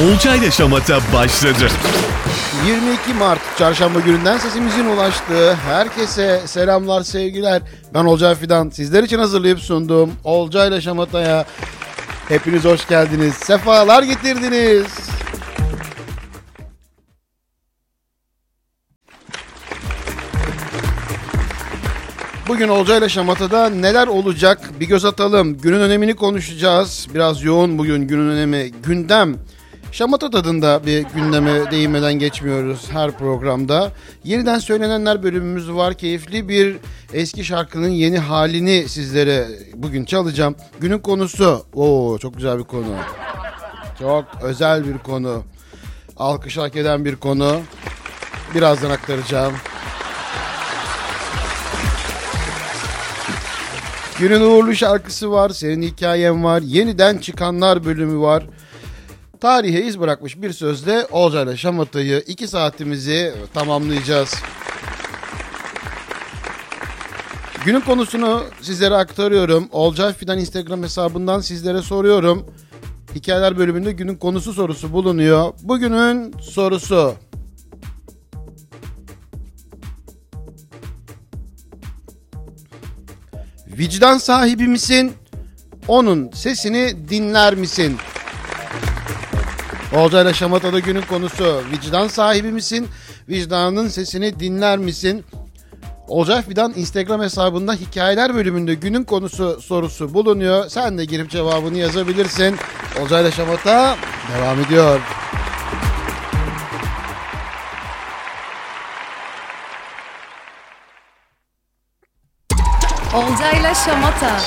Olcay ile Şamata başladı. 22 Mart çarşamba gününden sesimizin ulaştığı herkese selamlar sevgiler. Ben Olcay Fidan sizler için hazırlayıp sunduğum Olcay ile Şamata'ya hepiniz hoş geldiniz. Sefalar getirdiniz. Bugün Olcay ile Şamata'da neler olacak bir göz atalım. Günün önemini konuşacağız. Biraz yoğun bugün günün önemi. Gündem. Şamata tadında bir gündeme değinmeden geçmiyoruz her programda. Yeniden söylenenler bölümümüz var. Keyifli bir eski şarkının yeni halini sizlere bugün çalacağım. Günün konusu. Oo çok güzel bir konu. Çok özel bir konu. Alkış hak eden bir konu. Birazdan aktaracağım. Günün uğurlu şarkısı var, senin hikayen var, yeniden çıkanlar bölümü var. Tarihe iz bırakmış bir sözle Olcay'la Şamata'yı iki saatimizi tamamlayacağız. Günün konusunu sizlere aktarıyorum. Olcay Fidan Instagram hesabından sizlere soruyorum. Hikayeler bölümünde günün konusu sorusu bulunuyor. Bugünün sorusu. Vicdan sahibi misin? Onun sesini dinler misin? Olcayla Şamata'da günün konusu vicdan sahibi misin? Vicdanın sesini dinler misin? Olcay Fidan Instagram hesabında hikayeler bölümünde günün konusu sorusu bulunuyor. Sen de girip cevabını yazabilirsin. Olcayla Şamata devam ediyor. Olcayla Şamata.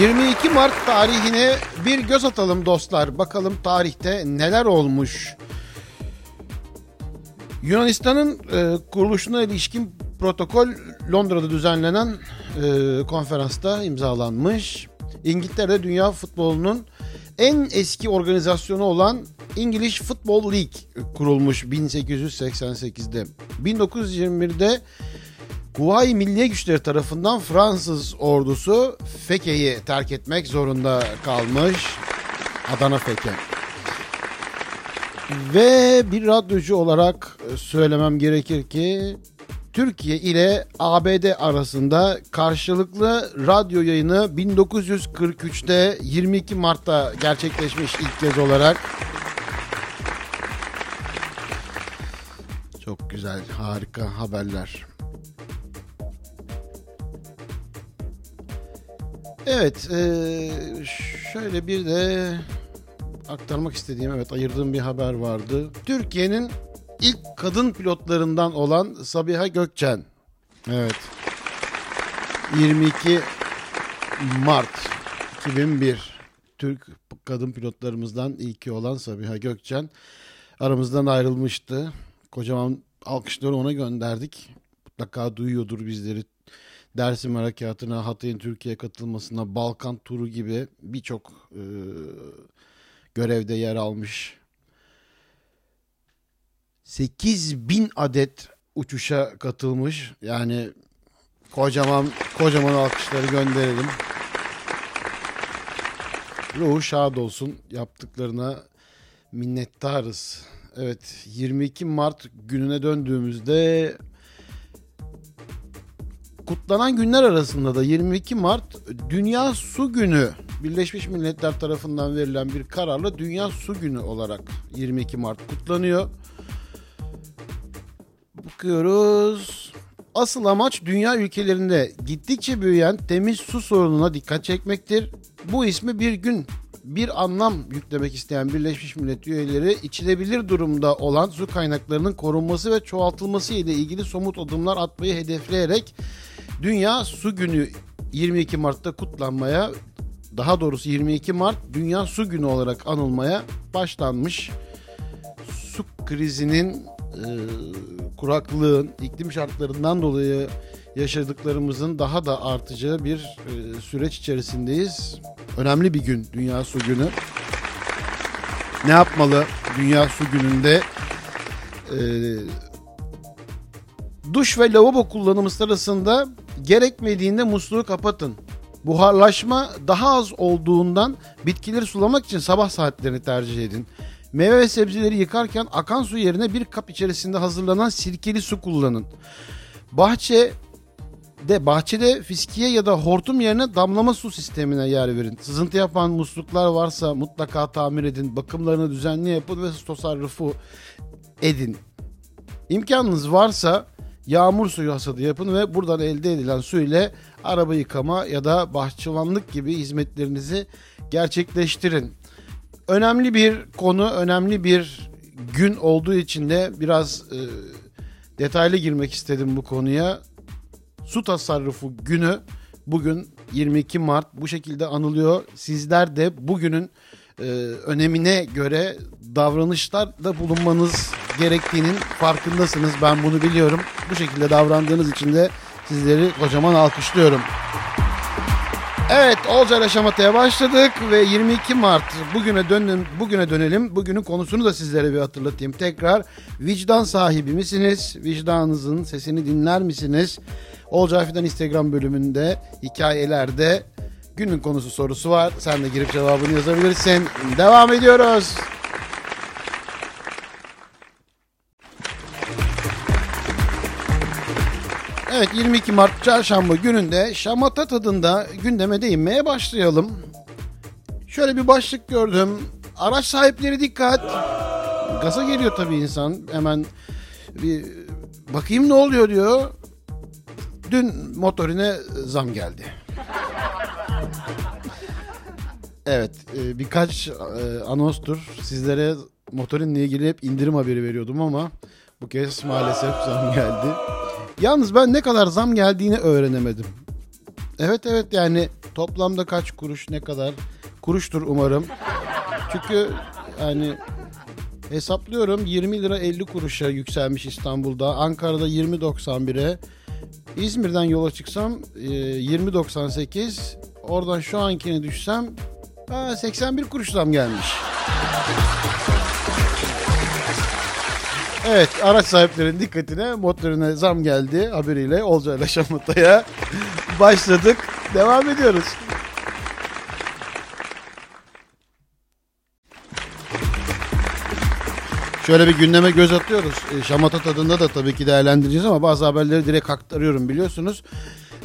22 Mart tarihine bir göz atalım dostlar. Bakalım tarihte neler olmuş. Yunanistan'ın e, kuruluşuna ilişkin protokol Londra'da düzenlenen e, konferansta imzalanmış. İngiltere'de dünya futbolunun en eski organizasyonu olan English Football League kurulmuş 1888'de. 1921'de Kuvayi Milliye Güçleri tarafından Fransız ordusu Feke'yi terk etmek zorunda kalmış. Adana Feke. Ve bir radyocu olarak söylemem gerekir ki Türkiye ile ABD arasında karşılıklı radyo yayını 1943'te 22 Mart'ta gerçekleşmiş ilk kez olarak. Çok güzel, harika haberler. Evet, eee, şöyle bir de aktarmak istediğim, evet ayırdığım bir haber vardı. Türkiye'nin ilk kadın pilotlarından olan Sabiha Gökçen. Evet. 22 Mart 2001 Türk kadın pilotlarımızdan ilki olan Sabiha Gökçen aramızdan ayrılmıştı. Kocaman alkışları ona gönderdik. Mutlaka duyuyordur bizleri. Dersim Harekatı'na, Hatay'ın Türkiye'ye katılmasına, Balkan turu gibi birçok e, görevde yer almış. 8 bin adet uçuşa katılmış. Yani kocaman kocaman alkışları gönderelim. Ruhu şad olsun yaptıklarına minnettarız. Evet 22 Mart gününe döndüğümüzde kutlanan günler arasında da 22 Mart Dünya Su Günü Birleşmiş Milletler tarafından verilen bir kararla Dünya Su Günü olarak 22 Mart kutlanıyor. Bakıyoruz. Asıl amaç dünya ülkelerinde gittikçe büyüyen temiz su sorununa dikkat çekmektir. Bu ismi bir gün bir anlam yüklemek isteyen Birleşmiş Milletler üyeleri içilebilir durumda olan su kaynaklarının korunması ve çoğaltılması ile ilgili somut adımlar atmayı hedefleyerek Dünya Su Günü 22 Mart'ta kutlanmaya daha doğrusu 22 Mart Dünya Su Günü olarak anılmaya başlanmış. Su krizinin e, kuraklığın, iklim şartlarından dolayı yaşadıklarımızın daha da artacağı bir e, süreç içerisindeyiz. Önemli bir gün Dünya Su Günü. Ne yapmalı Dünya Su Günü'nde? E, duş ve lavabo kullanımı sırasında gerekmediğinde musluğu kapatın. Buharlaşma daha az olduğundan bitkileri sulamak için sabah saatlerini tercih edin. Meyve ve sebzeleri yıkarken akan su yerine bir kap içerisinde hazırlanan sirkeli su kullanın. Bahçe de bahçede fiskiye ya da hortum yerine damlama su sistemine yer verin. Sızıntı yapan musluklar varsa mutlaka tamir edin. Bakımlarını düzenli yapın ve tasarrufu edin. İmkanınız varsa yağmur suyu hasadı yapın ve buradan elde edilen su ile araba yıkama ya da bahçıvanlık gibi hizmetlerinizi gerçekleştirin. Önemli bir konu, önemli bir gün olduğu için de biraz e, detaylı girmek istedim bu konuya. Su tasarrufu günü bugün 22 Mart bu şekilde anılıyor. Sizler de bugünün e, önemine göre davranışlarda bulunmanız gerektiğinin farkındasınız. Ben bunu biliyorum. Bu şekilde davrandığınız için de sizleri kocaman alkışlıyorum. Evet, Olcayla Şamata'ya başladık ve 22 Mart bugüne dönelim, bugüne dönelim. Bugünün konusunu da sizlere bir hatırlatayım. Tekrar vicdan sahibi misiniz? Vicdanınızın sesini dinler misiniz? Olcay Fidan Instagram bölümünde hikayelerde günün konusu sorusu var. Sen de girip cevabını yazabilirsin. Devam ediyoruz. Evet 22 Mart çarşamba gününde şamata tadında gündeme değinmeye başlayalım. Şöyle bir başlık gördüm. Araç sahipleri dikkat. Gaza geliyor tabii insan. Hemen bir bakayım ne oluyor diyor. Dün motorine zam geldi. Evet e, birkaç e, anonstur sizlere motorinle ilgili hep indirim haberi veriyordum ama bu kez maalesef zam geldi. Yalnız ben ne kadar zam geldiğini öğrenemedim. Evet evet yani toplamda kaç kuruş ne kadar kuruştur umarım. Çünkü yani hesaplıyorum 20 lira 50 kuruşa yükselmiş İstanbul'da. Ankara'da 20.91'e. İzmir'den yola çıksam e, 20.98. Oradan şu ankine düşsem ha, 81 kuruş zam gelmiş. Evet araç sahiplerinin dikkatine motorine zam geldi haberiyle Olcayla Şamuta'ya başladık. Devam ediyoruz. Şöyle bir gündeme göz atıyoruz. E, Şamata tadında da tabii ki değerlendireceğiz ama bazı haberleri direkt aktarıyorum biliyorsunuz.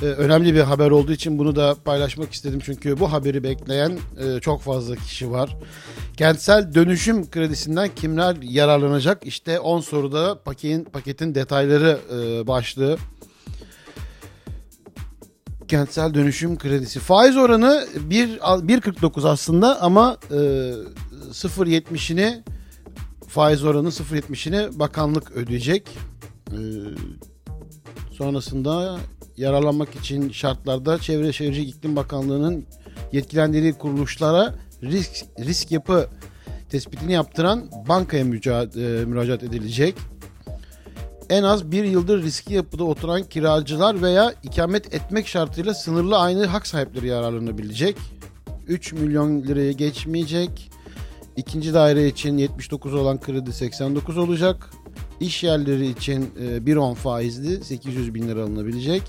E, önemli bir haber olduğu için bunu da paylaşmak istedim. Çünkü bu haberi bekleyen e, çok fazla kişi var. Kentsel dönüşüm kredisinden kimler yararlanacak? İşte 10 soruda paketin, paketin detayları e, başlığı. Kentsel dönüşüm kredisi. Faiz oranı 1.49 aslında ama e, 0.70'ini faiz oranı 0.70'ini bakanlık ödeyecek. E, sonrasında yararlanmak için şartlarda Çevre Şehircilik İklim Bakanlığı'nın yetkilendirdiği kuruluşlara risk risk yapı tespitini yaptıran bankaya müca- e, müracaat edilecek. En az bir yıldır riski yapıda oturan kiracılar veya ikamet etmek şartıyla sınırlı aynı hak sahipleri yararlanabilecek. 3 milyon liraya geçmeyecek. İkinci daire için 79 olan kredi 89 olacak. İş yerleri için e, 1.10 faizli 800 bin lira alınabilecek.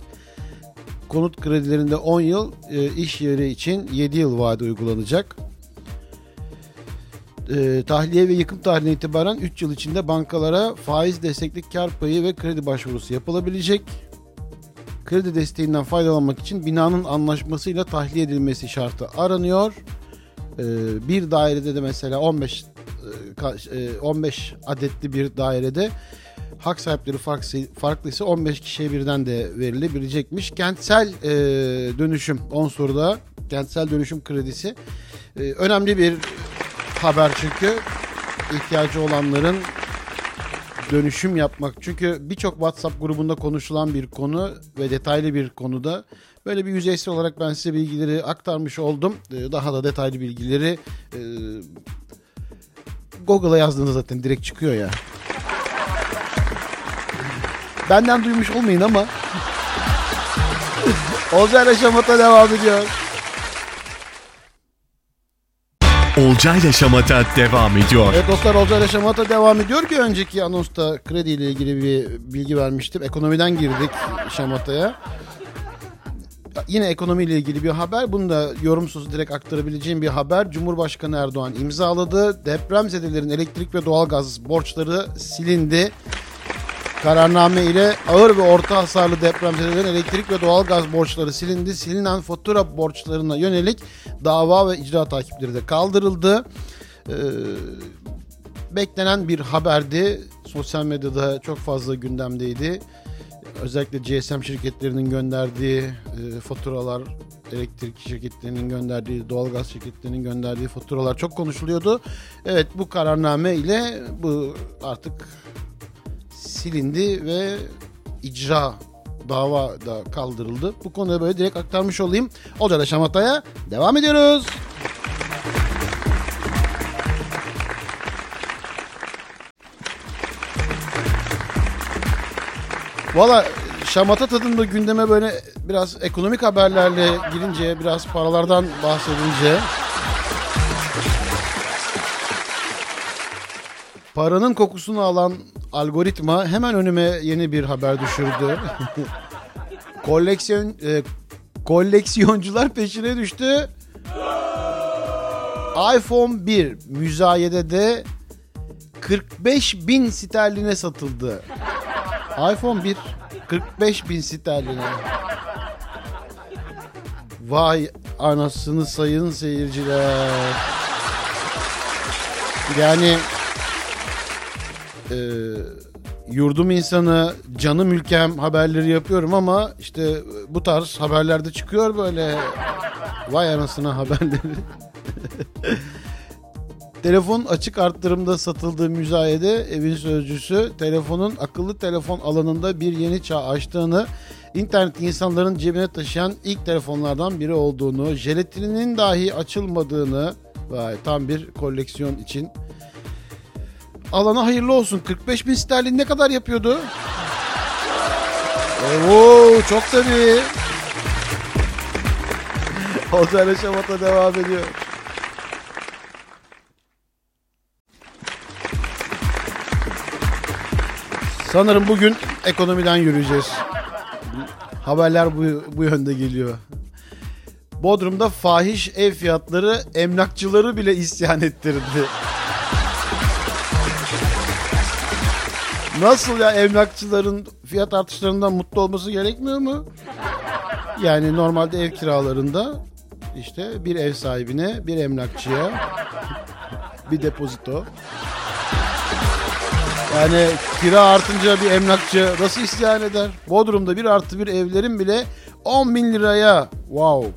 Konut kredilerinde 10 yıl, e, iş yeri için 7 yıl vade uygulanacak. E, tahliye ve yıkım tarihine itibaren 3 yıl içinde bankalara faiz destekli kar payı ve kredi başvurusu yapılabilecek. Kredi desteğinden faydalanmak için binanın anlaşmasıyla tahliye edilmesi şartı aranıyor. E, bir dairede de mesela 15 e, 15 adetli bir dairede hak sahipleri farklı, farklıysa 15 kişiye birden de verilebilecekmiş. Kentsel e, dönüşüm 10 soruda kentsel dönüşüm kredisi e, önemli bir haber çünkü ihtiyacı olanların dönüşüm yapmak. Çünkü birçok WhatsApp grubunda konuşulan bir konu ve detaylı bir konuda böyle bir yüzeysel olarak ben size bilgileri aktarmış oldum. Daha da detaylı bilgileri Google'a yazdığınızda zaten direkt çıkıyor ya. Benden duymuş olmayın ama Olcayla Şamata devam ediyor. Olcayla Şamata devam ediyor. Evet dostlar Olcayla Şamata devam ediyor ki önceki anonsta kredi ile ilgili bir bilgi vermiştim. Ekonomiden girdik Şamata'ya. Yine ekonomiyle ilgili bir haber. Bunu da yorumsuz direkt aktarabileceğim bir haber. Cumhurbaşkanı Erdoğan imzaladı. Depremzedelerin elektrik ve doğalgaz borçları silindi. Kararname ile ağır ve orta hasarlı depremzedelerin elektrik ve doğalgaz borçları silindi. Silinen fatura borçlarına yönelik dava ve icra takipleri de kaldırıldı. Ee, beklenen bir haberdi. Sosyal medyada çok fazla gündemdeydi. Özellikle GSM şirketlerinin gönderdiği e, faturalar, elektrik şirketlerinin gönderdiği, doğalgaz şirketlerinin gönderdiği faturalar çok konuşuluyordu. Evet bu kararname ile bu artık silindi ve icra dava da kaldırıldı. Bu konuda böyle direkt aktarmış olayım. Olcayla Şamata'ya devam ediyoruz. Valla şamata tadında gündeme böyle biraz ekonomik haberlerle girince, biraz paralardan bahsedince paranın kokusunu alan algoritma hemen önüme yeni bir haber düşürdü. Koleksiyon e, koleksiyoncular peşine düştü. iPhone 1 müzayedede 45 bin sterline satıldı. iPhone 1 45 bin sterline. Vay anasını sayın seyirciler. Yani e, yurdum insanı, canım ülkem haberleri yapıyorum ama işte bu tarz haberlerde çıkıyor böyle vay anasına haberleri. Telefon açık arttırımda satıldığı müzayede evin sözcüsü telefonun akıllı telefon alanında bir yeni çağ açtığını, internet insanların cebine taşıyan ilk telefonlardan biri olduğunu, jelatininin dahi açılmadığını, vay tam bir koleksiyon için alana hayırlı olsun. 45 bin sterlin ne kadar yapıyordu? Oo, çok tabii. Otel Şamata devam ediyor. Sanırım bugün ekonomiden yürüyeceğiz. Haberler bu, bu yönde geliyor. Bodrum'da fahiş ev fiyatları emlakçıları bile isyan ettirdi. Nasıl ya emlakçıların fiyat artışlarından mutlu olması gerekmiyor mu? Yani normalde ev kiralarında işte bir ev sahibine, bir emlakçıya bir depozito. Yani kira artınca bir emlakçı nasıl isyan eder? Bodrum'da bir artı bir evlerin bile 10 bin liraya wow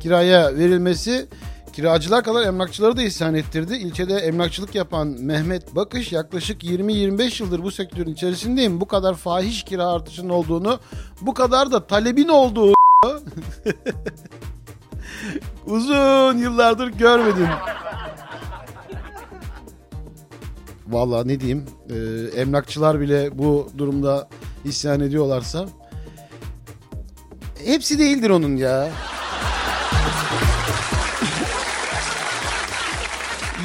kiraya verilmesi kiracılar kadar emlakçıları da isyan ettirdi. İlçede emlakçılık yapan Mehmet Bakış yaklaşık 20-25 yıldır bu sektörün içerisindeyim. Bu kadar fahiş kira artışının olduğunu, bu kadar da talebin olduğu uzun yıllardır görmedim. Vallahi ne diyeyim e, emlakçılar bile bu durumda isyan ediyorlarsa hepsi değildir onun ya.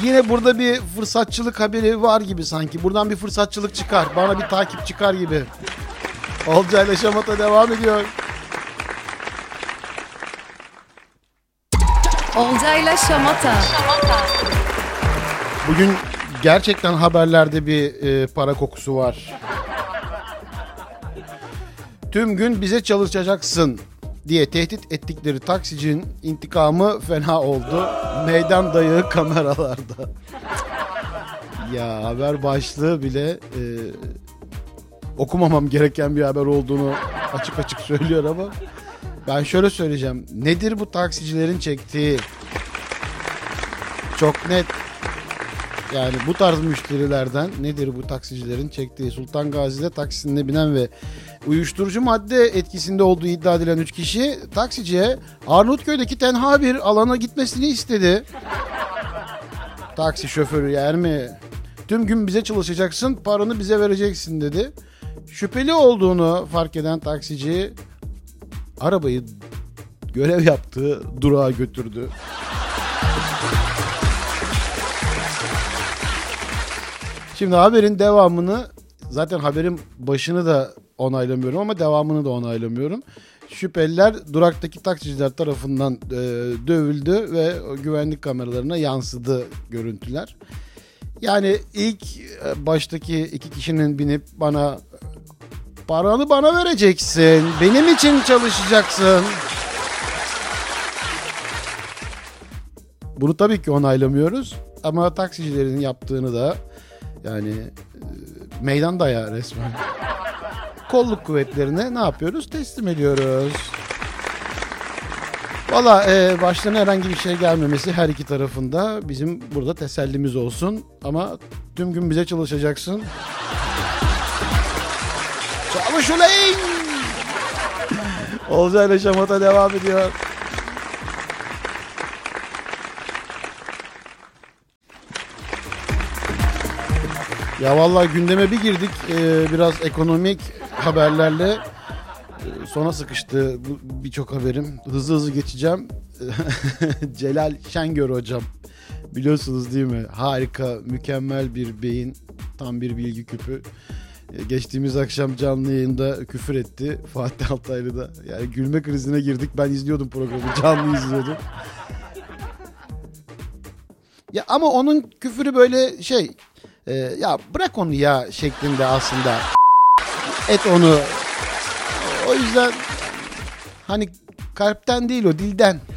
Yine burada bir fırsatçılık haberi var gibi sanki. Buradan bir fırsatçılık çıkar. Bana bir takip çıkar gibi. Olcayla Şamata devam ediyor. Olcayla Şamata. Bugün gerçekten haberlerde bir e, para kokusu var. Tüm gün bize çalışacaksın diye tehdit ettikleri taksicinin intikamı fena oldu. Meydan dayağı kameralarda. ya haber başlığı bile e, okumamam gereken bir haber olduğunu açık açık söylüyor ama ben şöyle söyleyeceğim. Nedir bu taksicilerin çektiği? Çok net. Yani bu tarz müşterilerden nedir bu taksicilerin çektiği? Sultan Gazi'de taksisine binen ve uyuşturucu madde etkisinde olduğu iddia edilen 3 kişi taksiciye Arnavutköy'deki tenha bir alana gitmesini istedi. Taksi şoförü yer mi? Tüm gün bize çalışacaksın, paranı bize vereceksin dedi. Şüpheli olduğunu fark eden taksici arabayı görev yaptığı durağa götürdü. Şimdi haberin devamını zaten haberin başını da onaylamıyorum ama devamını da onaylamıyorum. Şüpheliler duraktaki taksiciler tarafından e, dövüldü ve güvenlik kameralarına yansıdı görüntüler. Yani ilk e, baştaki iki kişinin binip bana paranı bana vereceksin, benim için çalışacaksın. Bunu tabii ki onaylamıyoruz ama taksicilerin yaptığını da yani e, meydan dayağı resmen. Kolluk kuvvetlerine ne yapıyoruz? Teslim ediyoruz. Valla e, başlarına herhangi bir şey gelmemesi her iki tarafında bizim burada tesellimiz olsun. Ama tüm gün bize çalışacaksın. Çalış ulan! Olcayla şamata devam ediyor. Ya vallahi gündeme bir girdik e, biraz ekonomik haberlerle e, sona sıkıştı birçok haberim. Hızlı hızlı geçeceğim. Celal Şengör hocam biliyorsunuz değil mi? Harika, mükemmel bir beyin, tam bir bilgi küpü. E, Geçtiğimiz akşam canlı yayında küfür etti Fatih Altaylı da. Yani gülme krizine girdik. Ben izliyordum programı, canlı izliyordum. Ya ama onun küfürü böyle şey e, ya bırak onu ya şeklinde aslında et onu. O yüzden hani kalpten değil o dilden.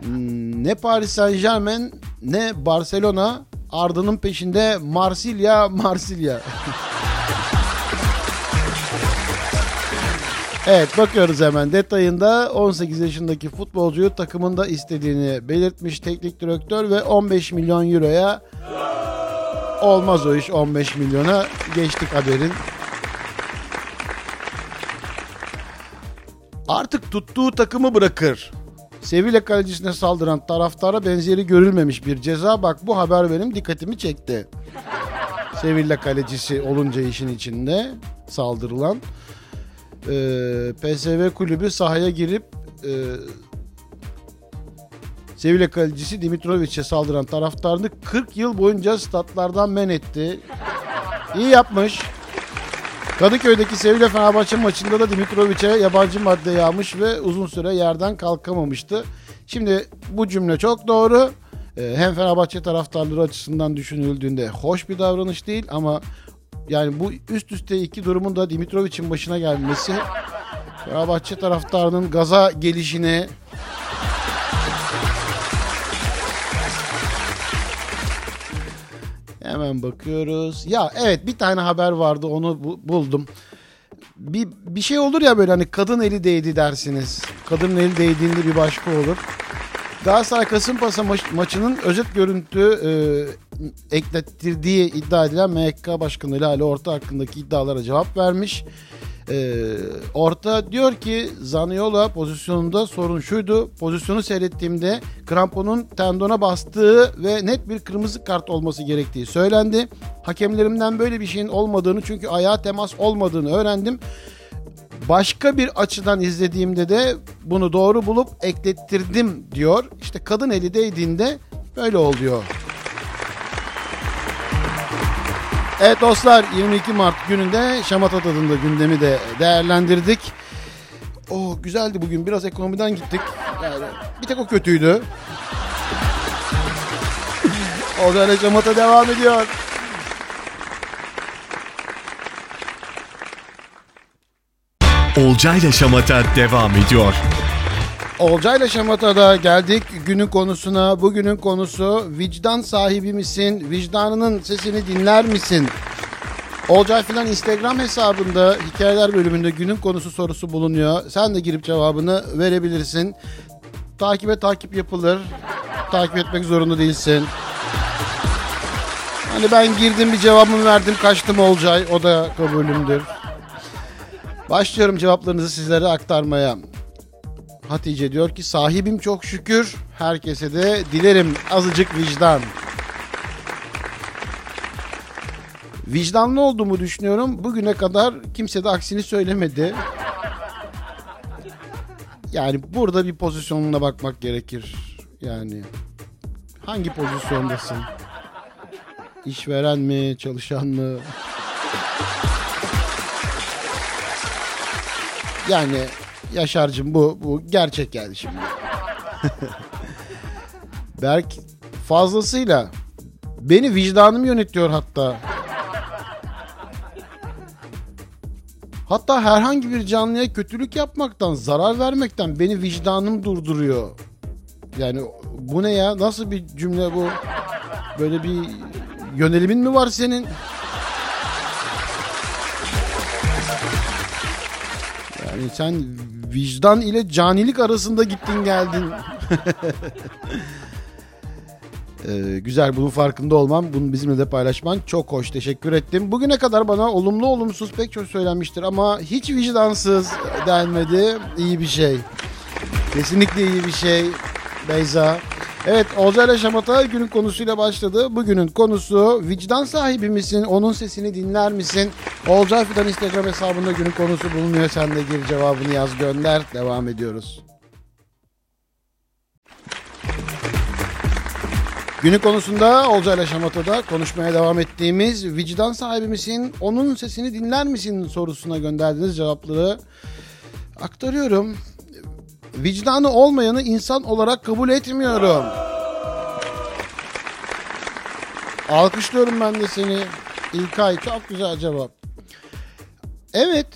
Hmm, ne Paris Saint Germain ne Barcelona ardının peşinde Marsilya Marsilya. Evet bakıyoruz hemen detayında 18 yaşındaki futbolcuyu takımında istediğini belirtmiş teknik direktör ve 15 milyon euroya olmaz o iş 15 milyona geçtik haberin. Artık tuttuğu takımı bırakır. Sevilla kalecisine saldıran taraftara benzeri görülmemiş bir ceza. Bak bu haber benim dikkatimi çekti. Sevilla kalecisi olunca işin içinde saldırılan. Ee, PSV kulübü sahaya girip e, Sevilla kalecisi Dimitrovic'e saldıran taraftarını 40 yıl boyunca statlardan men etti. İyi yapmış. Kadıköy'deki Sevilla Fenerbahçe maçında da Dimitrovic'e yabancı madde yağmış ve uzun süre yerden kalkamamıştı. Şimdi bu cümle çok doğru. Ee, Hem Fenerbahçe taraftarları açısından düşünüldüğünde hoş bir davranış değil ama yani bu üst üste iki durumun da Dimitrovic'in başına gelmesi Fenerbahçe taraftarının gaza gelişine Hemen bakıyoruz. Ya evet bir tane haber vardı onu bu- buldum. Bir, bir şey olur ya böyle hani kadın eli değdi dersiniz. Kadının eli değdiğinde bir başka olur. Galatasaray Kasımpaşa maç- maçının özet görüntü e, eklettirdiği iddia edilen MHK Başkanı Lale Orta hakkındaki iddialara cevap vermiş. E, Orta diyor ki Zaniola pozisyonunda sorun şuydu. Pozisyonu seyrettiğimde kramponun tendona bastığı ve net bir kırmızı kart olması gerektiği söylendi. Hakemlerimden böyle bir şeyin olmadığını çünkü ayağa temas olmadığını öğrendim. Başka bir açıdan izlediğimde de bunu doğru bulup eklettirdim diyor. İşte kadın eli değdiğinde böyle oluyor. Evet dostlar 22 Mart gününde Şamata tadında gündemi de değerlendirdik. O güzeldi bugün biraz ekonomiden gittik. Yani bir tek o kötüydü. o da Şamata devam ediyor. Olcayla Şamata devam ediyor. Olcayla Şamata'da geldik günün konusuna. Bugünün konusu vicdan sahibi misin? Vicdanının sesini dinler misin? Olcay filan Instagram hesabında hikayeler bölümünde günün konusu sorusu bulunuyor. Sen de girip cevabını verebilirsin. Takibe takip yapılır. Takip etmek zorunda değilsin. Hani ben girdim bir cevabımı verdim kaçtım Olcay. O da kabulümdür. Başlıyorum cevaplarınızı sizlere aktarmaya. Hatice diyor ki sahibim çok şükür. Herkese de dilerim azıcık vicdan. Vicdanlı olduğumu düşünüyorum. Bugüne kadar kimse de aksini söylemedi. Yani burada bir pozisyonuna bakmak gerekir. Yani hangi pozisyondasın? İşveren mi, çalışan mı? Yani Yaşar'cığım bu, bu gerçek geldi şimdi. Berk fazlasıyla beni vicdanım yönetiyor hatta. Hatta herhangi bir canlıya kötülük yapmaktan, zarar vermekten beni vicdanım durduruyor. Yani bu ne ya? Nasıl bir cümle bu? Böyle bir yönelimin mi var senin? Yani sen vicdan ile canilik arasında gittin geldin. Ee, güzel bunun farkında olmam, bunu bizimle de paylaşman çok hoş. Teşekkür ettim. Bugüne kadar bana olumlu olumsuz pek çok söylenmiştir ama hiç vicdansız denmedi. İyi bir şey. Kesinlikle iyi bir şey Beyza. Evet Olcay ile Şamata günün konusuyla başladı. Bugünün konusu vicdan sahibi misin? Onun sesini dinler misin? Olcay Fidan Instagram hesabında günün konusu bulunuyor. Sen de gir cevabını yaz gönder. Devam ediyoruz. Günün konusunda Olcay ile Şamata'da konuşmaya devam ettiğimiz vicdan sahibi misin? Onun sesini dinler misin sorusuna gönderdiğiniz cevapları aktarıyorum. Vicdanı olmayanı insan olarak kabul etmiyorum. Alkışlıyorum ben de seni. İlkay çok güzel cevap. Evet.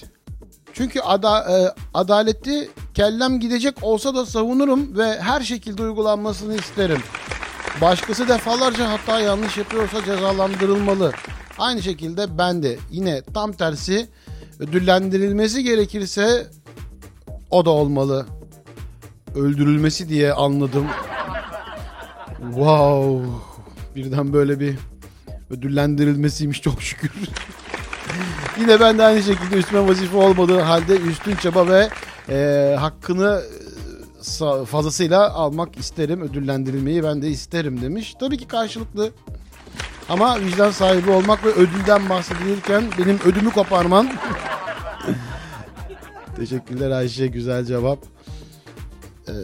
Çünkü ada, e, adaleti kellem gidecek olsa da savunurum ve her şekilde uygulanmasını isterim. Başkası defalarca hata yanlış yapıyorsa cezalandırılmalı. Aynı şekilde ben de yine tam tersi ödüllendirilmesi gerekirse o da olmalı. Öldürülmesi diye anladım. Wow. Birden böyle bir ödüllendirilmesiymiş çok şükür. Yine ben de aynı şekilde üstüme vazife olmadığı halde üstün çaba ve e, hakkını sa- fazlasıyla almak isterim. Ödüllendirilmeyi ben de isterim demiş. Tabii ki karşılıklı. Ama vicdan sahibi olmak ve ödülden bahsedilirken benim ödümü koparman. Teşekkürler Ayşe güzel cevap. Ee,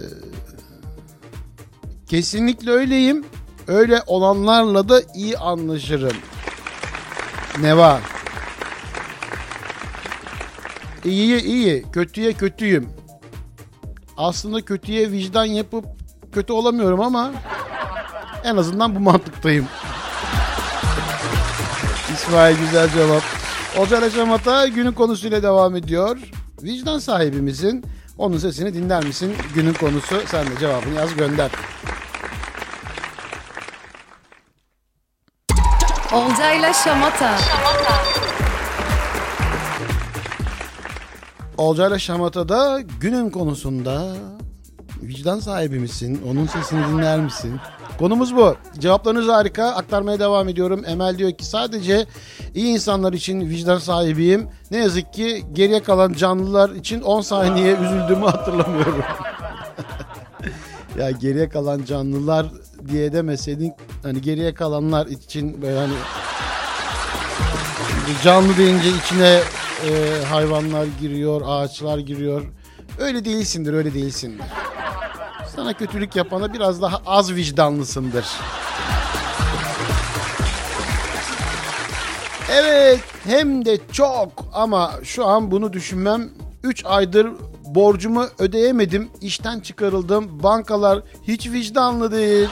kesinlikle öyleyim. Öyle olanlarla da iyi anlaşırım. Neva. İyiye iyi, kötüye kötüyüm. Aslında kötüye vicdan yapıp kötü olamıyorum ama en azından bu mantıktayım. İsmail güzel cevap. Olcay Aşamata günün konusuyla devam ediyor. Vicdan sahibi misin? Onun sesini dinler misin? Günün konusu. Sen de cevabını yaz gönder. Olcayla Şamata. Olcayla Şamata'da günün konusunda vicdan sahibi misin? Onun sesini dinler misin? Konumuz bu. Cevaplarınız harika. Aktarmaya devam ediyorum. Emel diyor ki sadece iyi insanlar için vicdan sahibiyim. Ne yazık ki geriye kalan canlılar için 10 saniye üzüldüğümü hatırlamıyorum. ya geriye kalan canlılar diye demeseydin hani geriye kalanlar için böyle hani canlı deyince içine e, hayvanlar giriyor, ağaçlar giriyor. Öyle değilsindir, öyle değilsindir. Sana kötülük yapana biraz daha az vicdanlısındır. Evet, hem de çok ama şu an bunu düşünmem 3 aydır borcumu ödeyemedim, işten çıkarıldım. Bankalar hiç vicdanlı değil.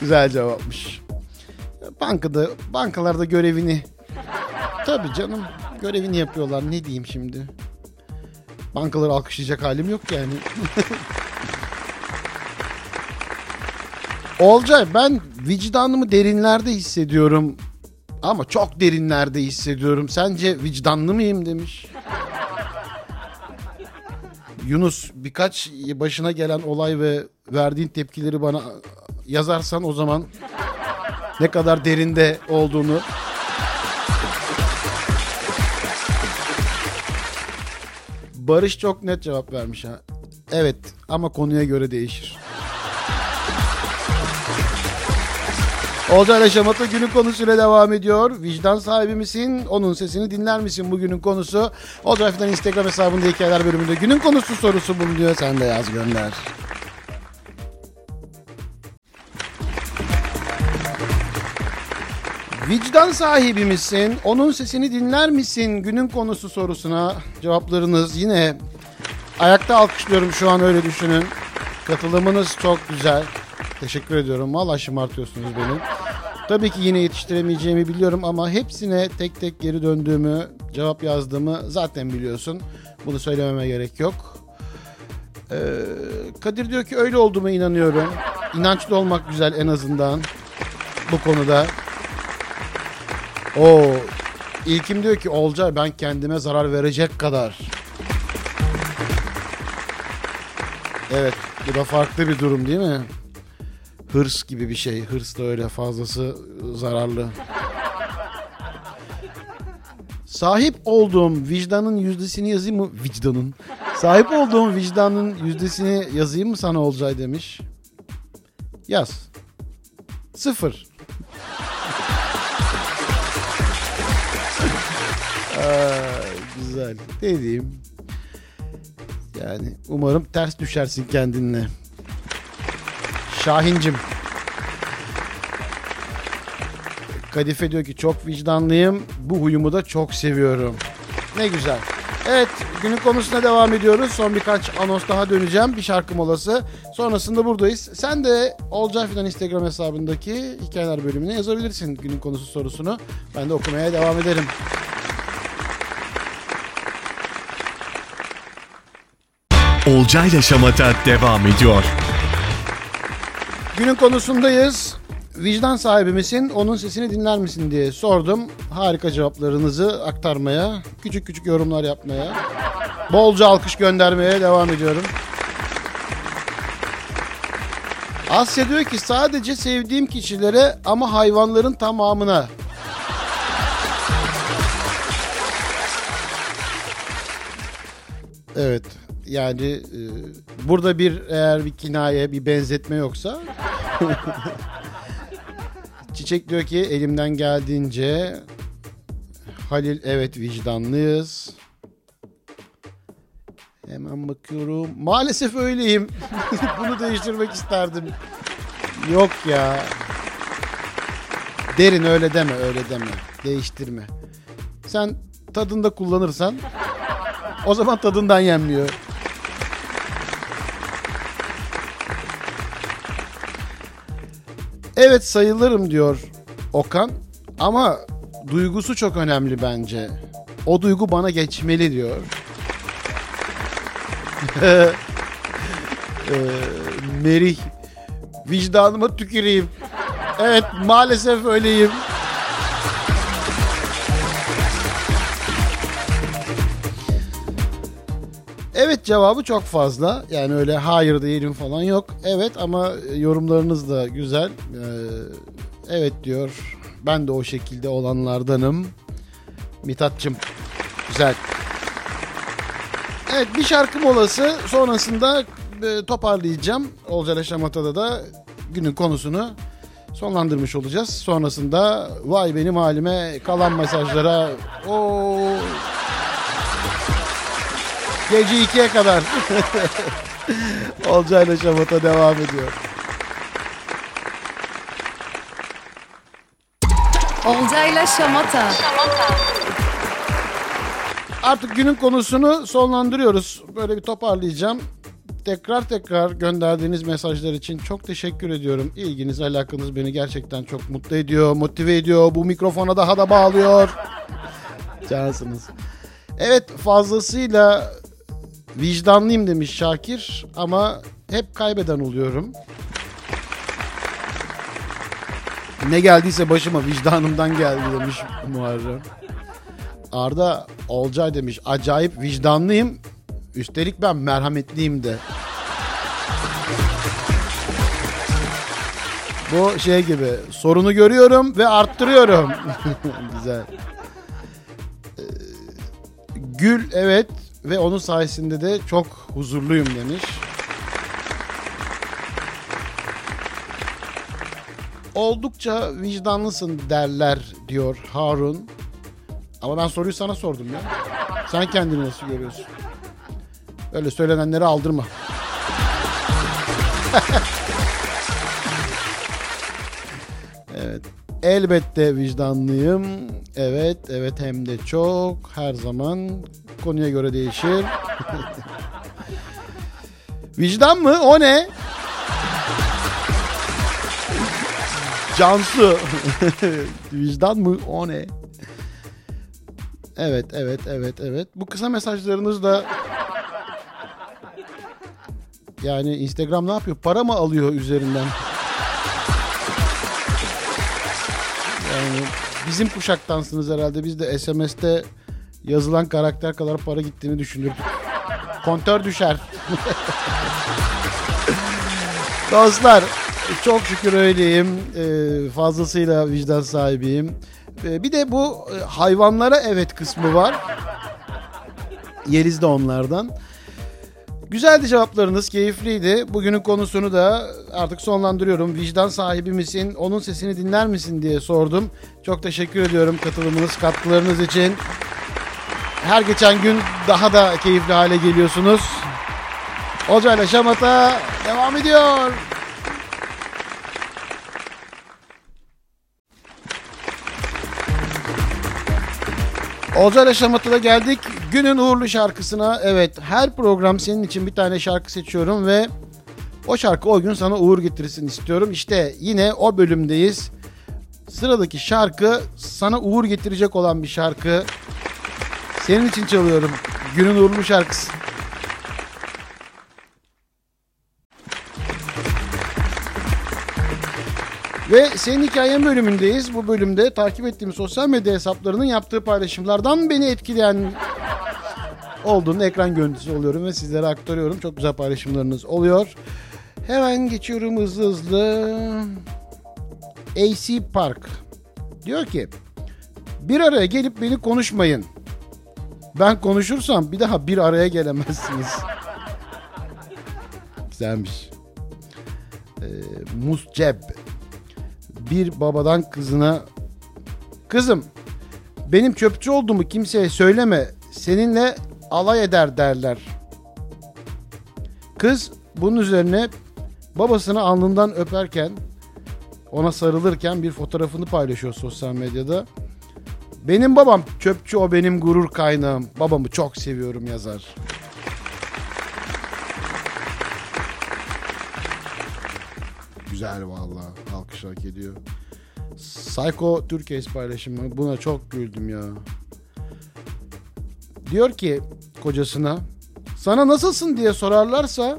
Güzel cevapmış. Bankada, bankalarda görevini... Tabii canım, görevini yapıyorlar. Ne diyeyim şimdi? Bankaları alkışlayacak halim yok yani. Olcay ben vicdanımı derinlerde hissediyorum. Ama çok derinlerde hissediyorum. Sence vicdanlı mıyım demiş. Yunus birkaç başına gelen olay ve verdiğin tepkileri bana yazarsan o zaman ne kadar derinde olduğunu Barış çok net cevap vermiş ha. Evet ama konuya göre değişir. Olcay ile Şamata günün konusuyla devam ediyor. Vicdan sahibi misin? Onun sesini dinler misin bugünün konusu? Olcay Instagram hesabında hikayeler bölümünde günün konusu sorusu bulunuyor. Sen de yaz gönder. Vicdan sahibi misin? Onun sesini dinler misin? Günün konusu sorusuna cevaplarınız yine ayakta alkışlıyorum şu an öyle düşünün. Katılımınız çok güzel. Teşekkür ediyorum. Valla şımartıyorsunuz beni. Tabii ki yine yetiştiremeyeceğimi biliyorum ama hepsine tek tek geri döndüğümü, cevap yazdığımı zaten biliyorsun. Bunu söylememe gerek yok. Ee, Kadir diyor ki öyle olduğuma inanıyorum. İnançlı olmak güzel en azından bu konuda. O İlkim diyor ki Olcay ben kendime zarar verecek kadar. Evet bu da farklı bir durum değil mi? Hırs gibi bir şey. Hırs da öyle fazlası zararlı. Sahip olduğum vicdanın yüzdesini yazayım mı? Vicdanın. Sahip olduğum vicdanın yüzdesini yazayım mı sana Olcay demiş. Yaz. Sıfır. Güzel. Ne diyeyim? Yani umarım ters düşersin kendinle. Şahincim. Kadife diyor ki çok vicdanlıyım. Bu huyumu da çok seviyorum. Ne güzel. Evet günün konusuna devam ediyoruz. Son birkaç anons daha döneceğim. Bir şarkı molası. Sonrasında buradayız. Sen de Olcay Fidan Instagram hesabındaki hikayeler bölümüne yazabilirsin günün konusu sorusunu. Ben de okumaya devam ederim. Olcayla Şamata devam ediyor. Günün konusundayız. Vicdan sahibi misin? Onun sesini dinler misin diye sordum. Harika cevaplarınızı aktarmaya, küçük küçük yorumlar yapmaya, bolca alkış göndermeye devam ediyorum. Asya diyor ki sadece sevdiğim kişilere ama hayvanların tamamına. Evet yani e, burada bir eğer bir kinaye bir benzetme yoksa Çiçek diyor ki elimden geldiğince Halil evet vicdanlıyız. Hemen bakıyorum. Maalesef öyleyim. Bunu değiştirmek isterdim. Yok ya. Derin öyle deme öyle deme. Değiştirme. Sen tadında kullanırsan o zaman tadından yenmiyor. Evet sayılırım diyor Okan ama duygusu çok önemli bence. O duygu bana geçmeli diyor. ee, Merih vicdanıma tüküreyim. Evet maalesef öyleyim. Cevabı çok fazla. Yani öyle hayır değilim falan yok. Evet ama yorumlarınız da güzel. Ee, evet diyor. Ben de o şekilde olanlardanım. Mithatçım. Güzel. Evet bir şarkı molası. Sonrasında e, toparlayacağım. Olcay Şamata'da da günün konusunu sonlandırmış olacağız. Sonrasında vay benim halime kalan mesajlara o Gece 2'ye kadar. Olcayla Şamata devam ediyor. Olcayla Şamata. Artık günün konusunu sonlandırıyoruz. Böyle bir toparlayacağım. Tekrar tekrar gönderdiğiniz mesajlar için çok teşekkür ediyorum. İlginiz, alakanız beni gerçekten çok mutlu ediyor, motive ediyor. Bu mikrofona daha da bağlıyor. Cansınız. Evet fazlasıyla vicdanlıyım demiş Şakir ama hep kaybeden oluyorum. Ne geldiyse başıma vicdanımdan geldi demiş Muharrem. Arda Olcay demiş acayip vicdanlıyım. Üstelik ben merhametliyim de. Bu şey gibi sorunu görüyorum ve arttırıyorum. Güzel. Ee, Gül evet ve onun sayesinde de çok huzurluyum demiş. Oldukça vicdanlısın derler diyor Harun. Ama ben soruyu sana sordum ya. Sen kendini nasıl görüyorsun? Öyle söylenenleri aldırma. elbette vicdanlıyım. Evet, evet hem de çok. Her zaman konuya göre değişir. Vicdan mı? O ne? Cansu. Vicdan mı? O ne? Evet, evet, evet, evet. Bu kısa mesajlarınız da yani Instagram ne yapıyor? Para mı alıyor üzerinden? Yani bizim kuşaktansınız herhalde. Biz de SMS'te yazılan karakter kadar para gittiğini düşünürdük. Kontör düşer. Dostlar çok şükür öyleyim. Ee, fazlasıyla vicdan sahibiyim. Ee, bir de bu e, hayvanlara evet kısmı var. Yeliz de onlardan. Güzeldi cevaplarınız, keyifliydi. Bugünün konusunu da artık sonlandırıyorum. Vicdan sahibi misin, onun sesini dinler misin diye sordum. Çok teşekkür ediyorum katılımınız, katkılarınız için. Her geçen gün daha da keyifli hale geliyorsunuz. Olcayla Şamata devam ediyor. Olcayla Şamata'da geldik. Günün uğurlu şarkısına. Evet her program senin için bir tane şarkı seçiyorum ve o şarkı o gün sana uğur getirsin istiyorum. İşte yine o bölümdeyiz. Sıradaki şarkı sana uğur getirecek olan bir şarkı. Senin için çalıyorum. Günün uğurlu şarkısı. Ve senin hikayen bölümündeyiz. Bu bölümde takip ettiğim sosyal medya hesaplarının yaptığı paylaşımlardan beni etkileyen olduğunu ekran görüntüsü oluyorum ve sizlere aktarıyorum. Çok güzel paylaşımlarınız oluyor. Hemen geçiyorum hızlı hızlı. AC Park diyor ki bir araya gelip beni konuşmayın. Ben konuşursam bir daha bir araya gelemezsiniz. Güzelmiş. Ee, Musceb bir babadan kızına kızım benim çöpçü olduğumu kimseye söyleme seninle alay eder derler. Kız bunun üzerine babasını alnından öperken ona sarılırken bir fotoğrafını paylaşıyor sosyal medyada. Benim babam çöpçü o benim gurur kaynağım. Babamı çok seviyorum yazar. Güzel vallahi. Alkış hak ediyor. Psycho Türkiye paylaşımı. Buna çok güldüm ya. Diyor ki kocasına sana nasılsın diye sorarlarsa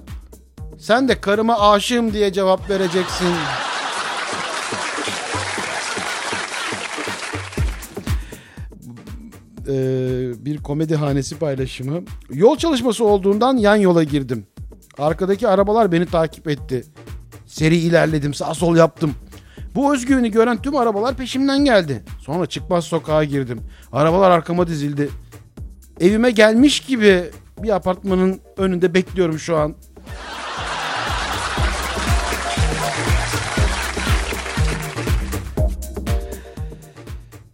sen de karıma aşığım diye cevap vereceksin. Ee, bir komedi hanesi paylaşımı. Yol çalışması olduğundan yan yola girdim. Arkadaki arabalar beni takip etti. Seri ilerledim, sağ sol yaptım. Bu özgüveni gören tüm arabalar peşimden geldi. Sonra çıkmaz sokağa girdim. Arabalar arkama dizildi. Evime gelmiş gibi bir apartmanın önünde bekliyorum şu an.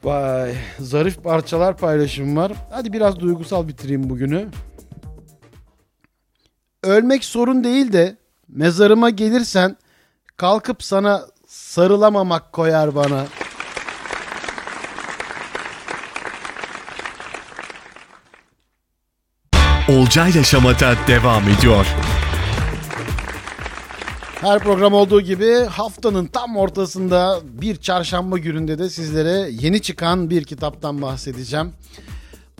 Vay, zarif parçalar paylaşım var. Hadi biraz duygusal bitireyim bugünü. Ölmek sorun değil de mezarıma gelirsen kalkıp sana sarılamamak koyar bana. Olcayla Şamata devam ediyor. Her program olduğu gibi haftanın tam ortasında bir çarşamba gününde de sizlere yeni çıkan bir kitaptan bahsedeceğim.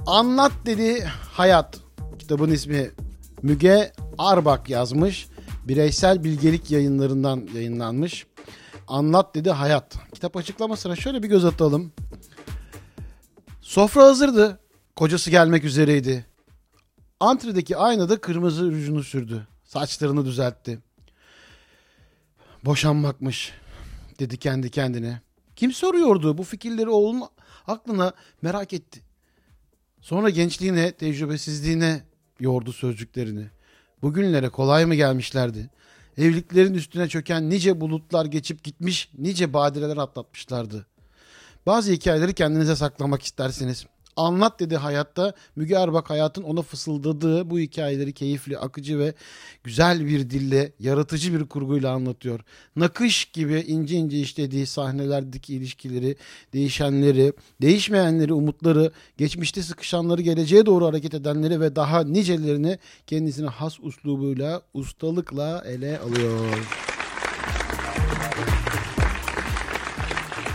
Anlat dedi hayat. Kitabın ismi Müge Arbak yazmış. Bireysel bilgelik yayınlarından yayınlanmış. Anlat dedi hayat. Kitap açıklamasına şöyle bir göz atalım. Sofra hazırdı. Kocası gelmek üzereydi. Antredeki aynada kırmızı rujunu sürdü. Saçlarını düzeltti. Boşanmakmış dedi kendi kendine. Kim soruyordu bu fikirleri oğlun aklına merak etti. Sonra gençliğine, tecrübesizliğine yordu sözcüklerini. Bugünlere kolay mı gelmişlerdi? Evliliklerin üstüne çöken nice bulutlar geçip gitmiş, nice badireler atlatmışlardı. Bazı hikayeleri kendinize saklamak istersiniz. Anlat dedi hayatta. Müge Arbak hayatın ona fısıldadığı bu hikayeleri keyifli, akıcı ve güzel bir dille, yaratıcı bir kurguyla anlatıyor. Nakış gibi ince ince işlediği sahnelerdeki ilişkileri, değişenleri, değişmeyenleri, umutları, geçmişte sıkışanları, geleceğe doğru hareket edenleri ve daha nicelerini kendisine has uslubuyla, ustalıkla ele alıyor.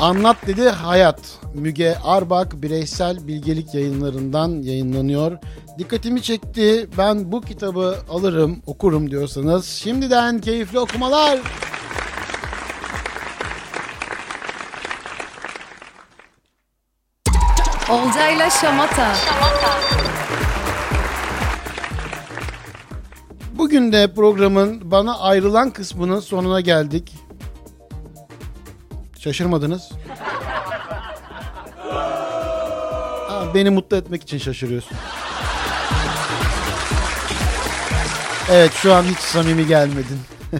Anlat dedi hayat. Müge Arbak bireysel bilgelik yayınlarından yayınlanıyor. Dikkatimi çekti. Ben bu kitabı alırım, okurum diyorsanız şimdiden keyifli okumalar. Olcayla Şamata. Bugün de programın bana ayrılan kısmının sonuna geldik. Şaşırmadınız. Ha, beni mutlu etmek için şaşırıyorsun. Evet şu an hiç samimi gelmedin.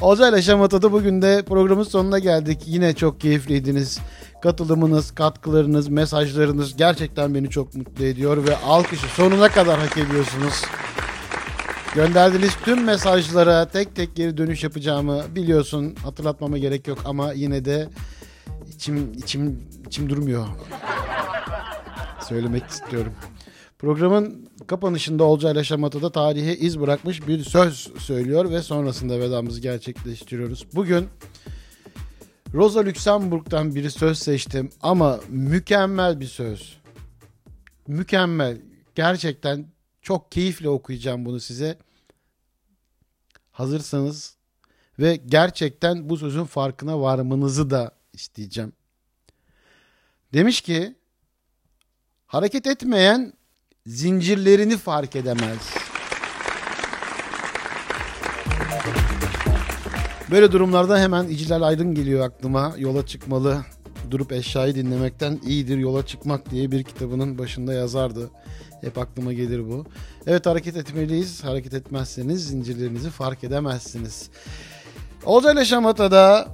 Olcayla Şamata'da bugün de programın sonuna geldik. Yine çok keyifliydiniz. Katılımınız, katkılarınız, mesajlarınız gerçekten beni çok mutlu ediyor ve alkışı sonuna kadar hak ediyorsunuz. Gönderdiğiniz tüm mesajlara tek tek geri dönüş yapacağımı biliyorsun. Hatırlatmama gerek yok ama yine de içim içim içim durmuyor. Söylemek istiyorum. Programın kapanışında Olcayla Şamata'da tarihe iz bırakmış bir söz söylüyor ve sonrasında vedamızı gerçekleştiriyoruz. Bugün Rosa Luxemburg'dan bir söz seçtim ama mükemmel bir söz. Mükemmel. Gerçekten çok keyifle okuyacağım bunu size. Hazırsanız ve gerçekten bu sözün farkına varmanızı da isteyeceğim. Demiş ki hareket etmeyen zincirlerini fark edemez. Böyle durumlarda hemen İclal Aydın geliyor aklıma. Yola çıkmalı, durup eşyayı dinlemekten iyidir yola çıkmak diye bir kitabının başında yazardı. Hep aklıma gelir bu. Evet hareket etmeliyiz. Hareket etmezseniz zincirlerinizi fark edemezsiniz. Olcayla Şamata'da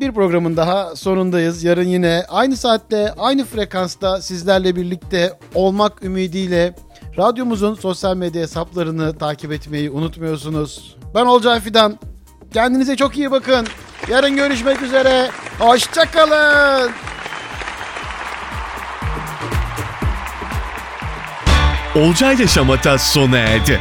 bir programın daha sonundayız. Yarın yine aynı saatte, aynı frekansta sizlerle birlikte olmak ümidiyle radyomuzun sosyal medya hesaplarını takip etmeyi unutmuyorsunuz. Ben Olcay Fidan. Kendinize çok iyi bakın. Yarın görüşmek üzere. Hoşçakalın. Olcayla Şamata sona erdi.